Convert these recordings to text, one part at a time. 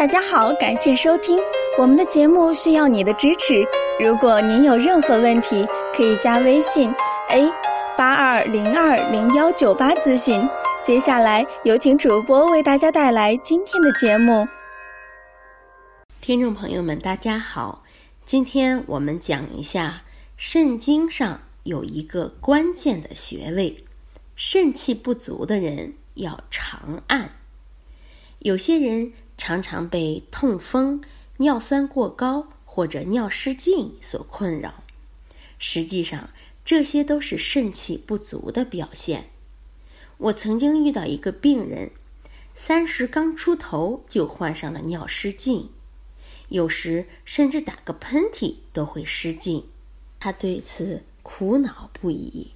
大家好，感谢收听我们的节目，需要你的支持。如果您有任何问题，可以加微信 a 八二零二零幺九八咨询。接下来有请主播为大家带来今天的节目。听众朋友们，大家好，今天我们讲一下肾经上有一个关键的穴位，肾气不足的人要长按。有些人常常被痛风、尿酸过高或者尿失禁所困扰，实际上这些都是肾气不足的表现。我曾经遇到一个病人，三十刚出头就患上了尿失禁，有时甚至打个喷嚏都会失禁，他对此苦恼不已。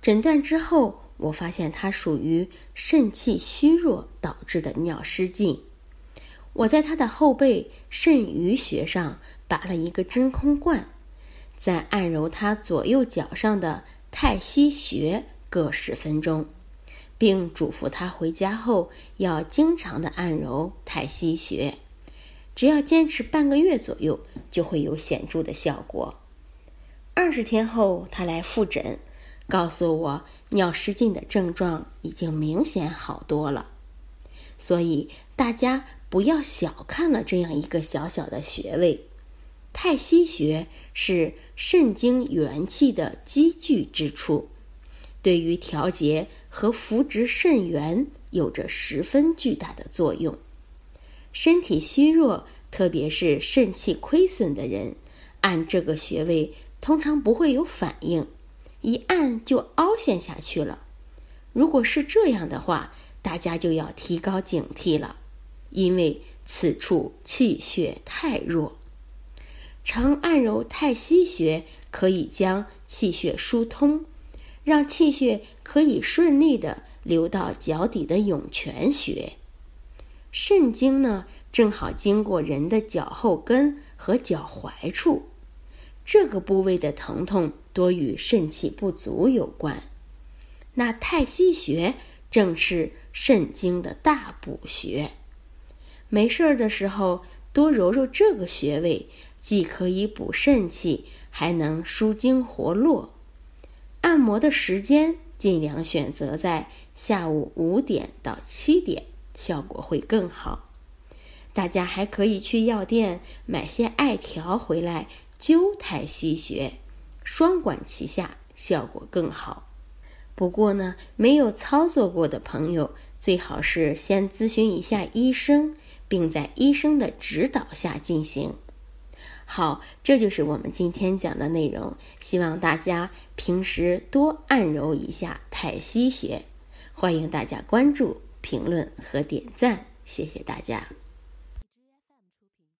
诊断之后。我发现他属于肾气虚弱导致的尿失禁。我在他的后背肾俞穴上拔了一个真空罐，再按揉他左右脚上的太溪穴各十分钟，并嘱咐他回家后要经常的按揉太溪穴。只要坚持半个月左右，就会有显著的效果。二十天后，他来复诊。告诉我，尿失禁的症状已经明显好多了，所以大家不要小看了这样一个小小的穴位。太溪穴是肾经元气的积聚之处，对于调节和扶植肾元有着十分巨大的作用。身体虚弱，特别是肾气亏损的人，按这个穴位通常不会有反应。一按就凹陷下去了。如果是这样的话，大家就要提高警惕了，因为此处气血太弱。常按揉太溪穴，可以将气血疏通，让气血可以顺利的流到脚底的涌泉穴。肾经呢，正好经过人的脚后跟和脚踝处。这个部位的疼痛多与肾气不足有关，那太溪穴正是肾经的大补穴。没事儿的时候多揉揉这个穴位，既可以补肾气，还能舒筋活络。按摩的时间尽量选择在下午五点到七点，效果会更好。大家还可以去药店买些艾条回来。灸太溪穴，双管齐下，效果更好。不过呢，没有操作过的朋友，最好是先咨询一下医生，并在医生的指导下进行。好，这就是我们今天讲的内容。希望大家平时多按揉一下太溪穴。欢迎大家关注、评论和点赞，谢谢大家。